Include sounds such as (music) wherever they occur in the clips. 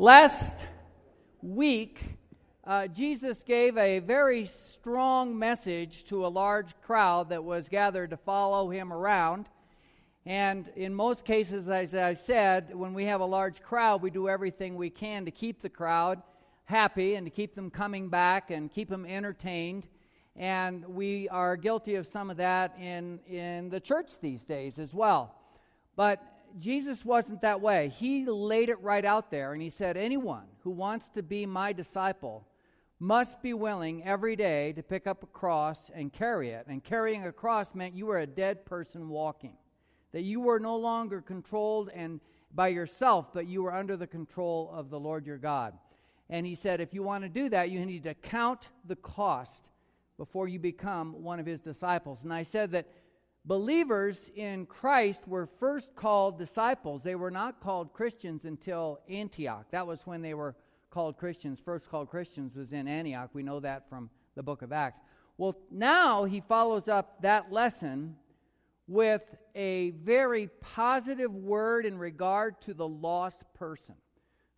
Last week, uh, Jesus gave a very strong message to a large crowd that was gathered to follow him around. And in most cases, as I said, when we have a large crowd, we do everything we can to keep the crowd happy and to keep them coming back and keep them entertained. And we are guilty of some of that in, in the church these days as well. But Jesus wasn't that way. He laid it right out there and he said, Anyone who wants to be my disciple must be willing every day to pick up a cross and carry it. And carrying a cross meant you were a dead person walking, that you were no longer controlled and by yourself, but you were under the control of the Lord your God. And he said, if you want to do that, you need to count the cost before you become one of his disciples. And I said that believers in Christ were first called disciples. They were not called Christians until Antioch. That was when they were called Christians. First called Christians was in Antioch. We know that from the book of Acts. Well, now he follows up that lesson with a very positive word in regard to the lost person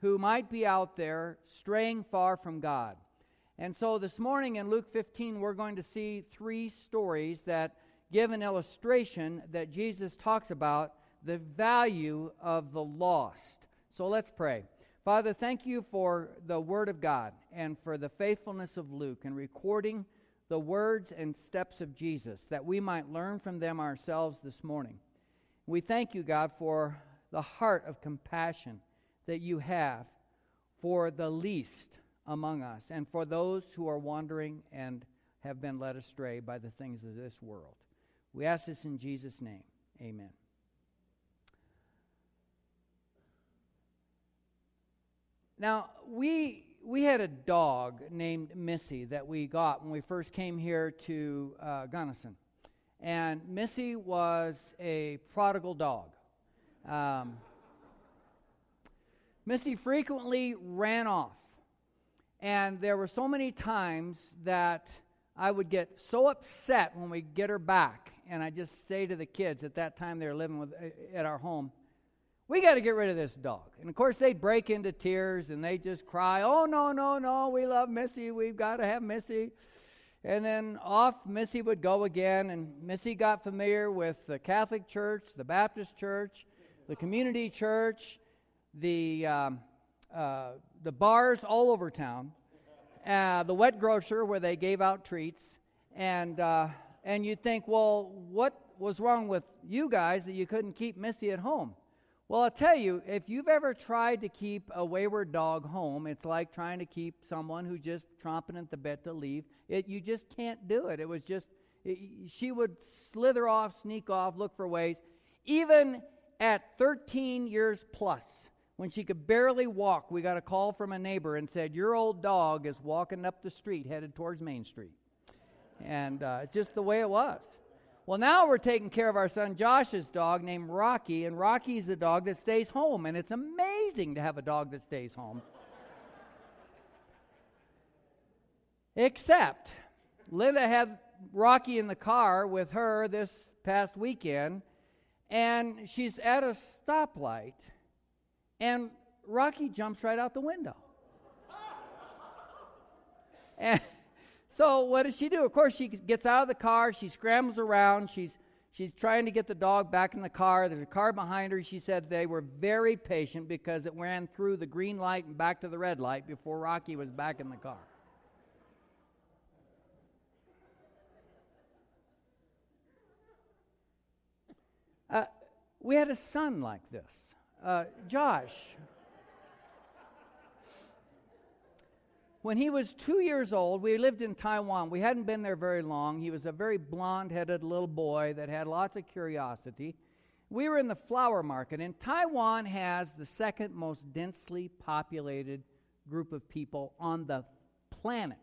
who might be out there straying far from God. And so this morning in Luke 15, we're going to see three stories that give an illustration that Jesus talks about the value of the lost. So let's pray. Father, thank you for the Word of God and for the faithfulness of Luke in recording the words and steps of Jesus that we might learn from them ourselves this morning. We thank you, God, for the heart of compassion that you have for the least among us and for those who are wandering and have been led astray by the things of this world. We ask this in Jesus' name. Amen. Now, we, we had a dog named Missy that we got when we first came here to uh, Gunnison. And Missy was a prodigal dog. Um, Missy frequently ran off. And there were so many times that I would get so upset when we get her back and I just say to the kids at that time they were living with, uh, at our home, we got to get rid of this dog. And of course, they'd break into tears and they'd just cry, oh, no, no, no, we love Missy. We've got to have Missy. And then off Missy would go again, and Missy got familiar with the Catholic Church, the Baptist Church, the community church, the, um, uh, the bars all over town, uh, the wet grocer where they gave out treats, and uh, and you'd think, well, what was wrong with you guys that you couldn't keep Missy at home? Well, I'll tell you, if you've ever tried to keep a wayward dog home, it's like trying to keep someone who's just tromping at the bit to leave. It, you just can't do it. It was just, it, she would slither off, sneak off, look for ways. Even at 13 years plus, when she could barely walk, we got a call from a neighbor and said, Your old dog is walking up the street headed towards Main Street. And uh, it's just the way it was. Well, now we're taking care of our son Josh's dog named Rocky, and Rocky's a dog that stays home, and it's amazing to have a dog that stays home. Except, Linda had Rocky in the car with her this past weekend, and she's at a stoplight, and Rocky jumps right out the window. (laughs) And so what does she do? Of course, she gets out of the car. She scrambles around. She's she's trying to get the dog back in the car. There's a car behind her. She said they were very patient because it ran through the green light and back to the red light before Rocky was back in the car. Uh, we had a son like this, uh, Josh. When he was two years old, we lived in Taiwan. We hadn't been there very long. He was a very blonde headed little boy that had lots of curiosity. We were in the flower market, and Taiwan has the second most densely populated group of people on the planet.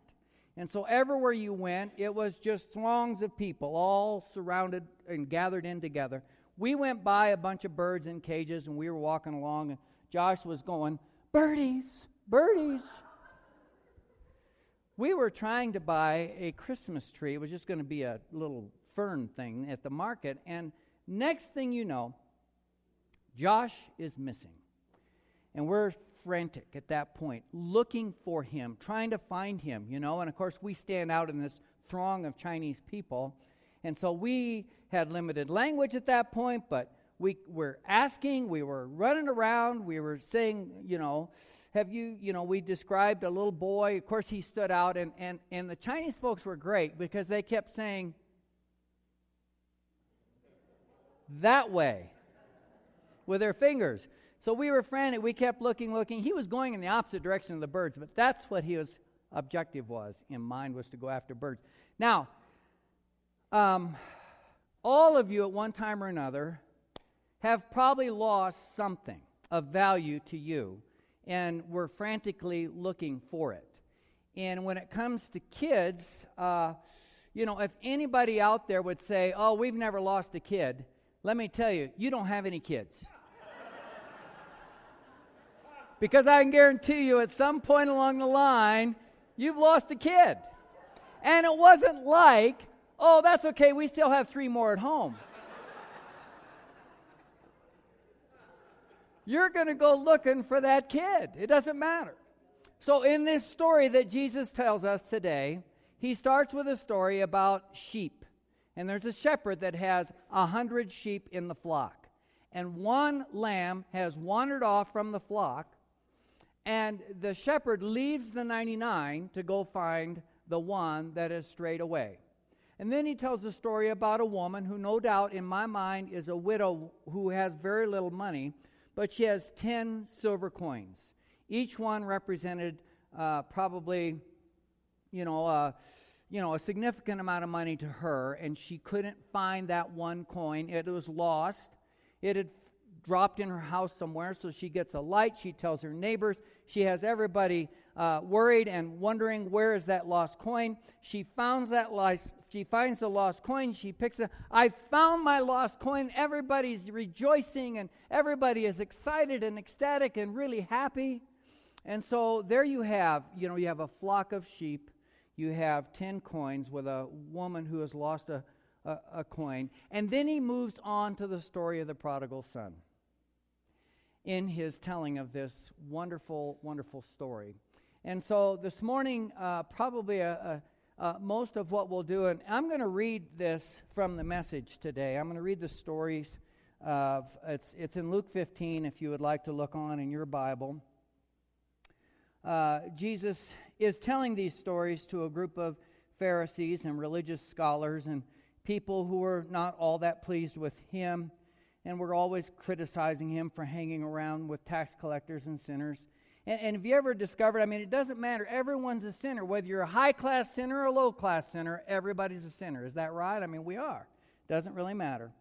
And so everywhere you went, it was just throngs of people all surrounded and gathered in together. We went by a bunch of birds in cages, and we were walking along, and Josh was going, Birdies, birdies we were trying to buy a Christmas tree. It was just going to be a little fern thing at the market. And next thing you know, Josh is missing. and we're frantic at that point, looking for him, trying to find him, you know. And of course, we stand out in this throng of Chinese people. And so we had limited language at that point, but we were asking, we were running around, we were saying, you know, have you, you know, we described a little boy. Of course, he stood out, and, and, and the Chinese folks were great because they kept saying, that way with their fingers. So we were frantic. We kept looking, looking. He was going in the opposite direction of the birds, but that's what his objective was in mind was to go after birds. Now, um, all of you at one time or another have probably lost something of value to you and we're frantically looking for it. And when it comes to kids, uh, you know, if anybody out there would say, Oh, we've never lost a kid, let me tell you, you don't have any kids. because I can guarantee you at some point along the line, you've lost a kid. And it wasn't like, oh, that's okay, we still have three more at home. You're going to go looking for that kid. It doesn't matter. So, in this story that Jesus tells us today, he starts with a story about sheep. And there's a shepherd that has a hundred sheep in the flock. And one lamb has wandered off from the flock, and the shepherd leaves the 99 to go find the one that has strayed away. And then he tells a story about a woman who, no doubt, in my mind, is a widow who has very little money but she has 10 silver coins. Each one represented uh, probably, you know, uh, you know, a significant amount of money to her, and she couldn't find that one coin. It was lost. It had dropped in her house somewhere, so she gets a light. She tells her neighbors. She has everybody uh, worried and wondering where is that lost coin. She finds that lost, she finds the lost coin. She picks it. I found my lost coin. Everybody's rejoicing and everybody is excited and ecstatic and really happy. And so there you have, you know, you have a flock of sheep. You have 10 coins with a woman who has lost a, a, a coin. And then he moves on to the story of the prodigal son in his telling of this wonderful, wonderful story. And so this morning, uh, probably a, a, a, most of what we'll do, and I'm going to read this from the message today. I'm going to read the stories of, it's, it's in Luke 15 if you would like to look on in your Bible. Uh, Jesus is telling these stories to a group of Pharisees and religious scholars and people who were not all that pleased with him and were always criticizing him for hanging around with tax collectors and sinners. And, and have you ever discovered, I mean, it doesn't matter. Everyone's a sinner. Whether you're a high class sinner or a low class sinner, everybody's a sinner. Is that right? I mean, we are. Doesn't really matter.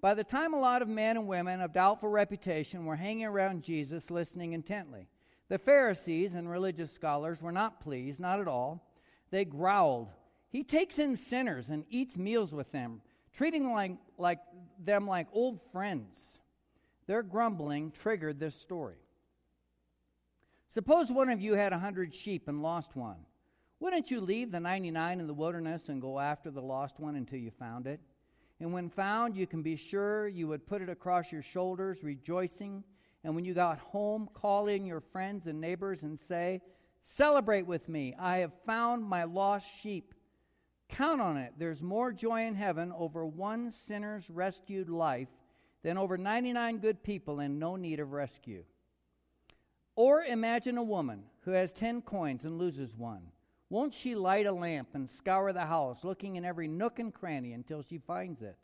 By the time a lot of men and women of doubtful reputation were hanging around Jesus listening intently, the Pharisees and religious scholars were not pleased, not at all. They growled. He takes in sinners and eats meals with them, treating like, like them like old friends. Their grumbling triggered this story. Suppose one of you had a hundred sheep and lost one. Wouldn't you leave the 99 in the wilderness and go after the lost one until you found it? And when found, you can be sure you would put it across your shoulders, rejoicing. And when you got home, call in your friends and neighbors and say, Celebrate with me. I have found my lost sheep. Count on it. There's more joy in heaven over one sinner's rescued life than over 99 good people in no need of rescue. Or imagine a woman who has 10 coins and loses one. Won't she light a lamp and scour the house, looking in every nook and cranny until she finds it?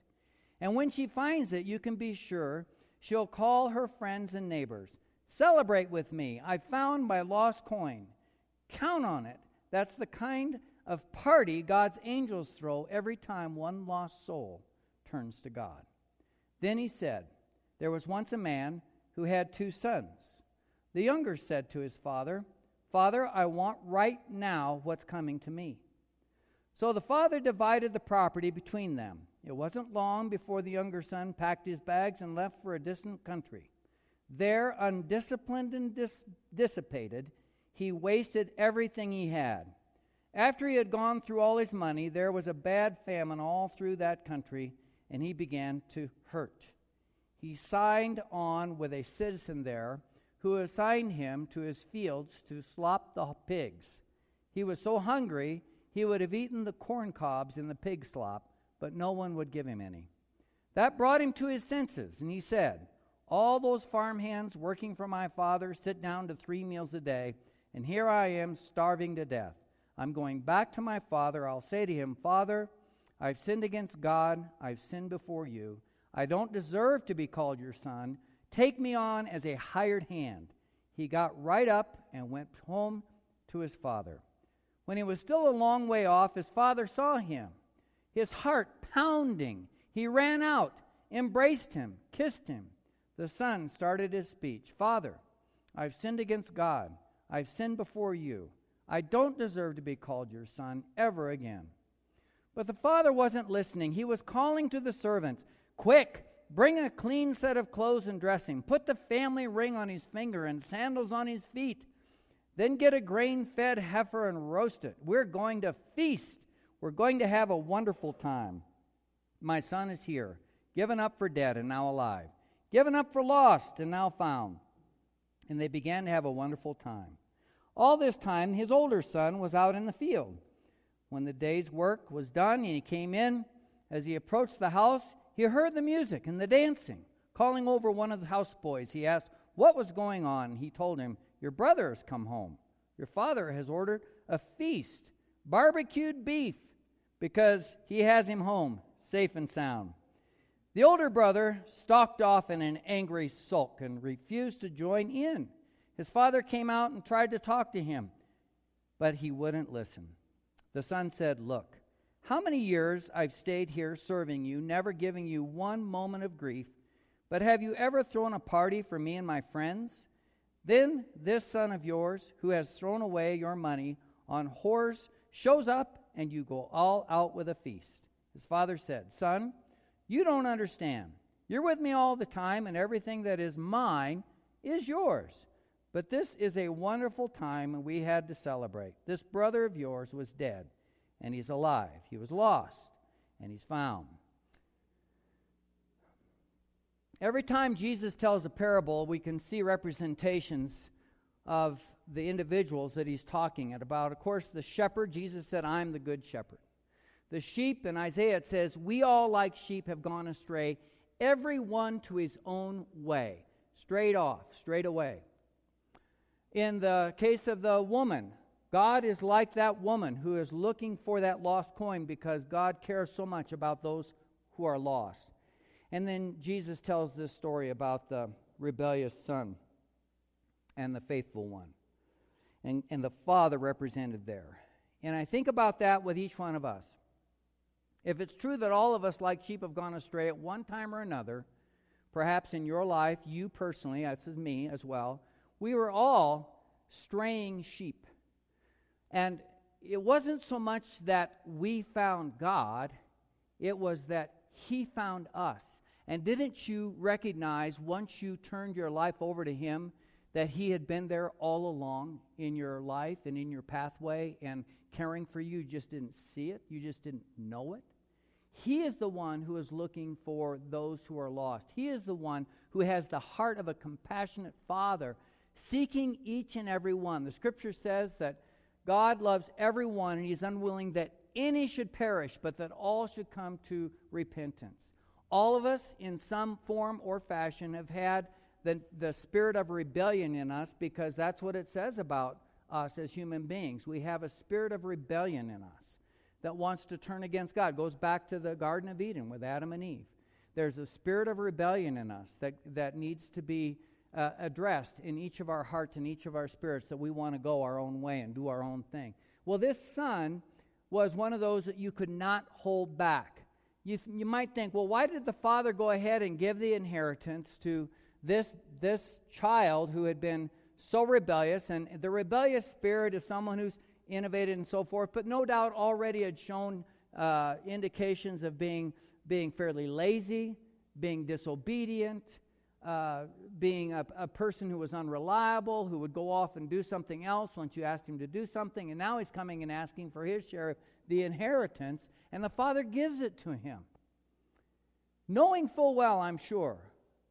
And when she finds it, you can be sure she'll call her friends and neighbors. Celebrate with me. I found my lost coin. Count on it. That's the kind of party God's angels throw every time one lost soul turns to God. Then he said, There was once a man who had two sons. The younger said to his father, Father, I want right now what's coming to me. So the father divided the property between them. It wasn't long before the younger son packed his bags and left for a distant country. There, undisciplined and dis- dissipated, he wasted everything he had. After he had gone through all his money, there was a bad famine all through that country, and he began to hurt. He signed on with a citizen there who assigned him to his fields to slop the pigs. He was so hungry he would have eaten the corn cobs in the pig slop, but no one would give him any. That brought him to his senses, and he said, All those farm hands working for my father sit down to three meals a day, and here I am starving to death. I'm going back to my father. I'll say to him, Father, I've sinned against God. I've sinned before you. I don't deserve to be called your son. Take me on as a hired hand. He got right up and went home to his father. When he was still a long way off, his father saw him, his heart pounding. He ran out, embraced him, kissed him. The son started his speech Father, I've sinned against God. I've sinned before you. I don't deserve to be called your son ever again. But the father wasn't listening. He was calling to the servants Quick, bring a clean set of clothes and dressing. Put the family ring on his finger and sandals on his feet. Then get a grain fed heifer and roast it. We're going to feast. We're going to have a wonderful time. My son is here, given up for dead and now alive, given up for lost and now found. And they began to have a wonderful time. All this time, his older son was out in the field. When the day's work was done and he came in, as he approached the house, he heard the music and the dancing. Calling over one of the houseboys, he asked what was going on. He told him, Your brother has come home. Your father has ordered a feast, barbecued beef, because he has him home, safe and sound. The older brother stalked off in an angry sulk and refused to join in. His father came out and tried to talk to him, but he wouldn't listen. The son said, Look, how many years I've stayed here serving you, never giving you one moment of grief, but have you ever thrown a party for me and my friends? Then this son of yours, who has thrown away your money on whores, shows up and you go all out with a feast. His father said, Son, you don't understand. You're with me all the time, and everything that is mine is yours. But this is a wonderful time, and we had to celebrate. This brother of yours was dead, and he's alive. He was lost, and he's found. Every time Jesus tells a parable, we can see representations of the individuals that he's talking about. Of course, the shepherd, Jesus said, I'm the good shepherd. The sheep, in Isaiah, it says, We all like sheep have gone astray, every one to his own way, straight off, straight away. In the case of the woman, God is like that woman who is looking for that lost coin because God cares so much about those who are lost. And then Jesus tells this story about the rebellious son and the faithful one, and, and the father represented there. And I think about that with each one of us. If it's true that all of us, like sheep, have gone astray at one time or another, perhaps in your life, you personally, this is me as well, we were all straying sheep. And it wasn't so much that we found God, it was that He found us. And didn't you recognize once you turned your life over to Him that He had been there all along in your life and in your pathway and caring for you? You just didn't see it, you just didn't know it. He is the one who is looking for those who are lost. He is the one who has the heart of a compassionate father seeking each and every one. The scripture says that God loves everyone and he's unwilling that any should perish, but that all should come to repentance. All of us, in some form or fashion, have had the, the spirit of rebellion in us because that's what it says about us as human beings. We have a spirit of rebellion in us that wants to turn against God. It goes back to the Garden of Eden with Adam and Eve. There's a spirit of rebellion in us that, that needs to be uh, addressed in each of our hearts and each of our spirits that we want to go our own way and do our own thing. Well, this son was one of those that you could not hold back. You, you might think, well, why did the father go ahead and give the inheritance to this, this child who had been so rebellious? And the rebellious spirit is someone who's innovated and so forth, but no doubt already had shown uh, indications of being, being fairly lazy, being disobedient, uh, being a, a, person who was unreliable, who would go off and do something else once you asked him to do something, and now he's coming and asking for his share of the inheritance, and the father gives it to him. Knowing full well, I'm sure,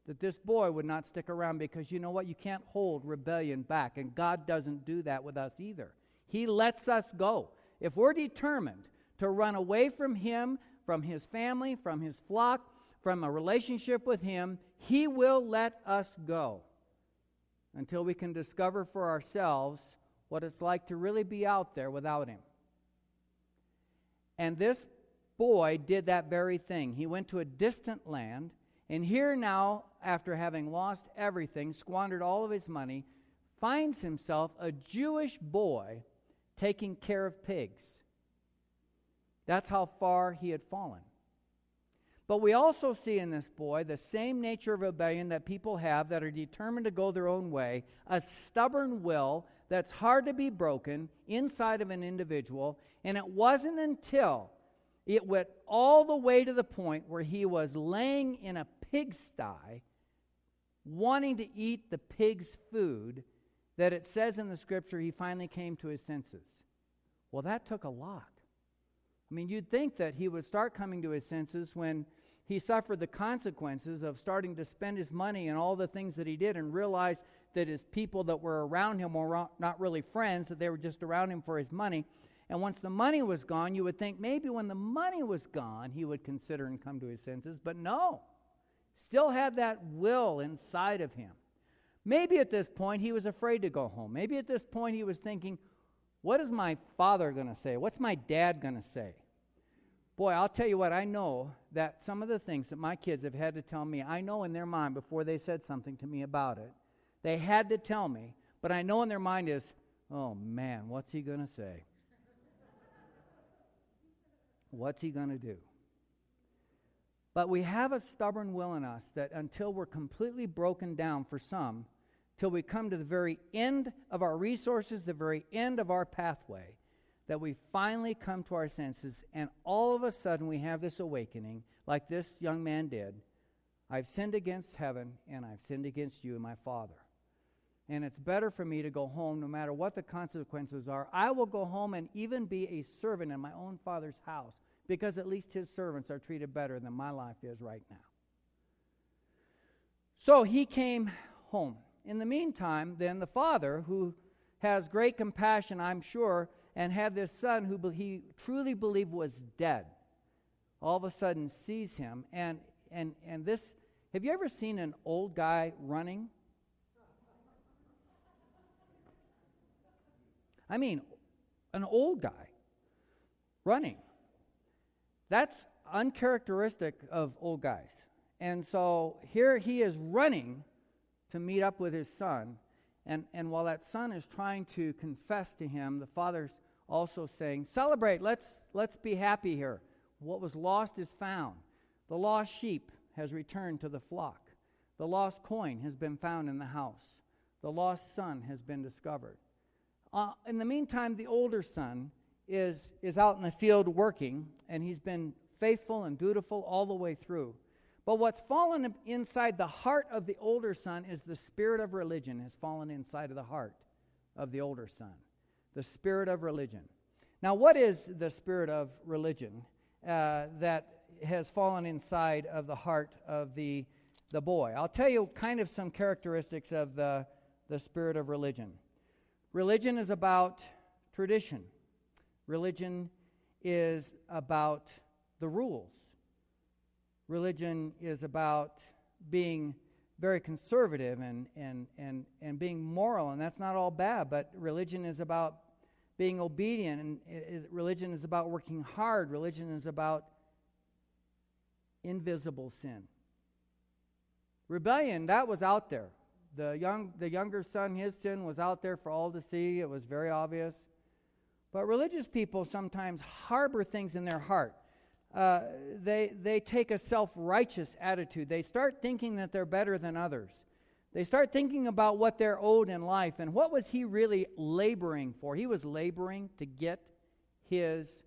that this boy would not stick around because you know what? You can't hold rebellion back, and God doesn't do that with us either. He lets us go. If we're determined to run away from Him, from His family, from His flock, from a relationship with Him, He will let us go until we can discover for ourselves what it's like to really be out there without Him. And this boy did that very thing. He went to a distant land, and here now, after having lost everything, squandered all of his money, finds himself a Jewish boy taking care of pigs. That's how far he had fallen. But we also see in this boy the same nature of rebellion that people have that are determined to go their own way, a stubborn will that's hard to be broken inside of an individual. And it wasn't until it went all the way to the point where he was laying in a pigsty, wanting to eat the pig's food, that it says in the scripture he finally came to his senses. Well, that took a lot. I mean, you'd think that he would start coming to his senses when he suffered the consequences of starting to spend his money and all the things that he did and realized that his people that were around him were not really friends, that they were just around him for his money. And once the money was gone, you would think maybe when the money was gone, he would consider and come to his senses. But no, still had that will inside of him. Maybe at this point he was afraid to go home. Maybe at this point he was thinking, what is my father going to say? What's my dad going to say? Boy, I'll tell you what, I know that some of the things that my kids have had to tell me, I know in their mind before they said something to me about it. They had to tell me, but I know in their mind is, oh man, what's he going to say? what's he going to do? But we have a stubborn will in us that until we're completely broken down for some, till we come to the very end of our resources, the very end of our pathway, that we finally come to our senses, and all of a sudden we have this awakening, like this young man did. I've sinned against heaven, and I've sinned against you and my Father. And it's better for me to go home no matter what the consequences are. I will go home and even be a servant in my own Father's house because at least his servants are treated better than my life is right now. So he came home. In the meantime, then the father, who has great compassion, I'm sure, and had this son who he truly believed was dead all of a sudden sees him. And and and this have you ever seen an old guy running? I mean an old guy running. That's uncharacteristic of old guys. And so here he is running to meet up with his son. And, and while that son is trying to confess to him, the father's also saying, Celebrate, let's, let's be happy here. What was lost is found. The lost sheep has returned to the flock. The lost coin has been found in the house. The lost son has been discovered. Uh, in the meantime, the older son is, is out in the field working, and he's been faithful and dutiful all the way through. But what's fallen inside the heart of the older son is the spirit of religion has fallen inside of the heart of the older son. The spirit of religion. Now, what is the spirit of religion uh, that has fallen inside of the heart of the, the boy? I'll tell you kind of some characteristics of the, the spirit of religion. Religion is about tradition, religion is about the rules. Religion is about being very conservative and, and, and, and being moral, and that's not all bad, but religion is about being obedient, and is, religion is about working hard. Religion is about invisible sin. Rebellion, that was out there. The, young, the younger son, his sin was out there for all to see. It was very obvious. But religious people sometimes harbor things in their heart uh, they, they take a self righteous attitude. They start thinking that they're better than others. They start thinking about what they're owed in life. And what was he really laboring for? He was laboring to get his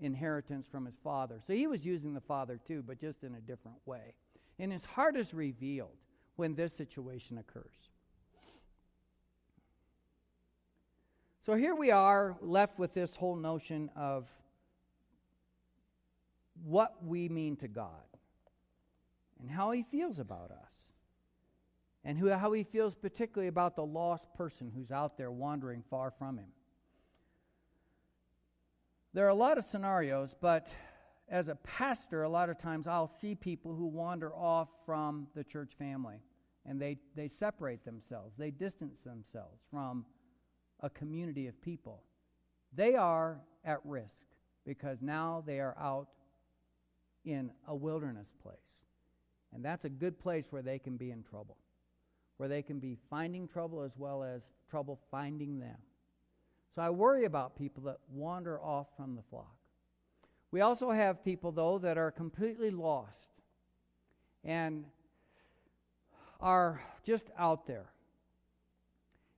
inheritance from his father. So he was using the father too, but just in a different way. And his heart is revealed when this situation occurs. So here we are left with this whole notion of what we mean to God and how He feels about us. and who, how he feels particularly about the lost person who's out there wandering far from him. There are a lot of scenarios, but as a pastor, a lot of times I'll see people who wander off from the church family and they, they separate themselves, they distance themselves from a community of people. They are at risk because now they are out in a wilderness place. And that's a good place where they can be in trouble, where they can be finding trouble as well as trouble finding them. So I worry about people that wander off from the flock. We also have people, though, that are completely lost and are just out there.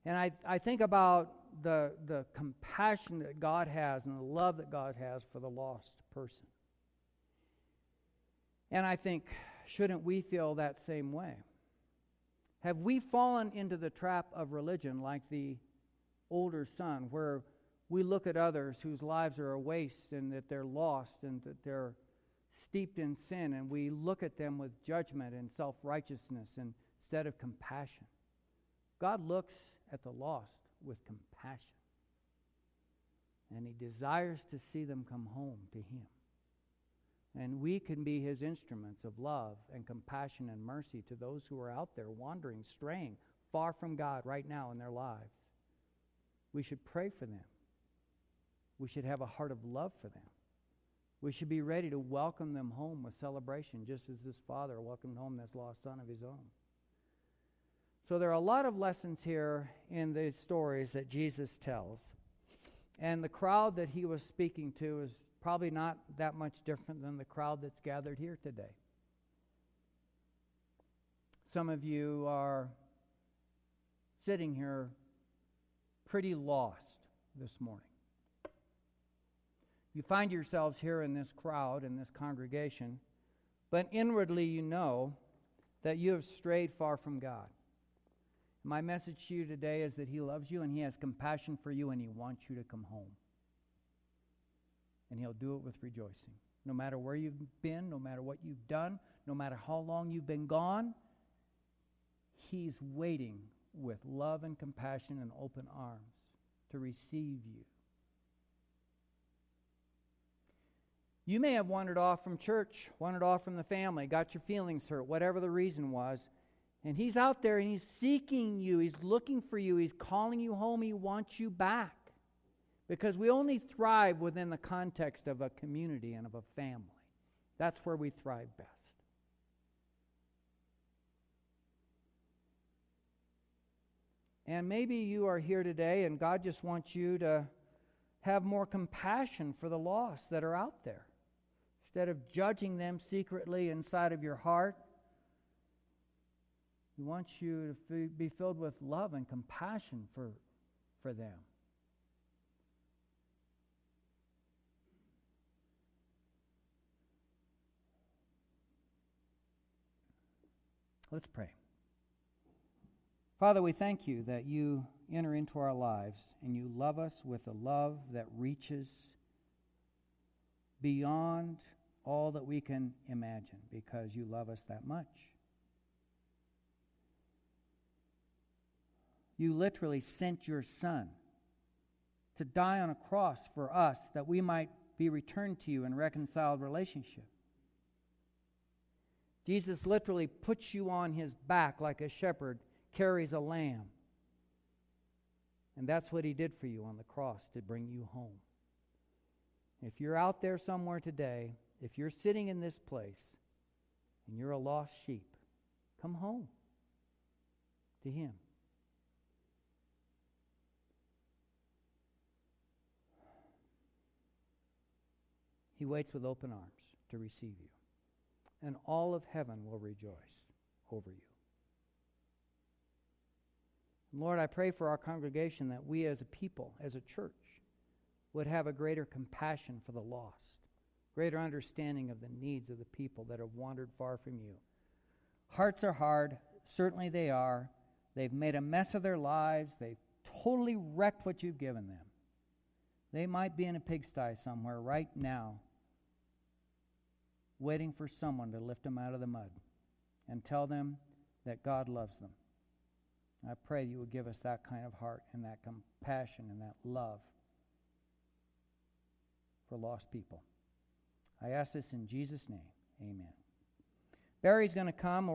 And I, I think about the, the compassion that God has and the love that God has for the lost person. And I think, shouldn't we feel that same way? Have we fallen into the trap of religion like the older son, where we look at others whose lives are a waste and that they're lost and that they're steeped in sin, and we look at them with judgment and self righteousness instead of compassion? God looks at the lost with compassion. And he desires to see them come home to him. And we can be his instruments of love and compassion and mercy to those who are out there wandering, straying far from God right now in their lives. We should pray for them. We should have a heart of love for them. We should be ready to welcome them home with celebration, just as this father welcomed home this lost son of his own. So there are a lot of lessons here in these stories that Jesus tells. And the crowd that he was speaking to is probably not that much different than the crowd that's gathered here today. Some of you are sitting here pretty lost this morning. You find yourselves here in this crowd, in this congregation, but inwardly you know that you have strayed far from God. My message to you today is that He loves you and He has compassion for you and He wants you to come home. And He'll do it with rejoicing. No matter where you've been, no matter what you've done, no matter how long you've been gone, He's waiting with love and compassion and open arms to receive you. You may have wandered off from church, wandered off from the family, got your feelings hurt, whatever the reason was. And he's out there and he's seeking you. He's looking for you. He's calling you home. He wants you back. Because we only thrive within the context of a community and of a family. That's where we thrive best. And maybe you are here today and God just wants you to have more compassion for the lost that are out there. Instead of judging them secretly inside of your heart, he wants you to be filled with love and compassion for, for them. Let's pray. Father, we thank you that you enter into our lives and you love us with a love that reaches beyond all that we can imagine because you love us that much. you literally sent your son to die on a cross for us that we might be returned to you in reconciled relationship. Jesus literally puts you on his back like a shepherd carries a lamb. And that's what he did for you on the cross to bring you home. If you're out there somewhere today, if you're sitting in this place and you're a lost sheep, come home to him. He waits with open arms to receive you. And all of heaven will rejoice over you. Lord, I pray for our congregation that we as a people, as a church, would have a greater compassion for the lost, greater understanding of the needs of the people that have wandered far from you. Hearts are hard, certainly they are. They've made a mess of their lives, they've totally wrecked what you've given them. They might be in a pigsty somewhere right now, waiting for someone to lift them out of the mud and tell them that God loves them I pray you would give us that kind of heart and that compassion and that love for lost people. I ask this in Jesus' name. Amen. Barry's going to come, we're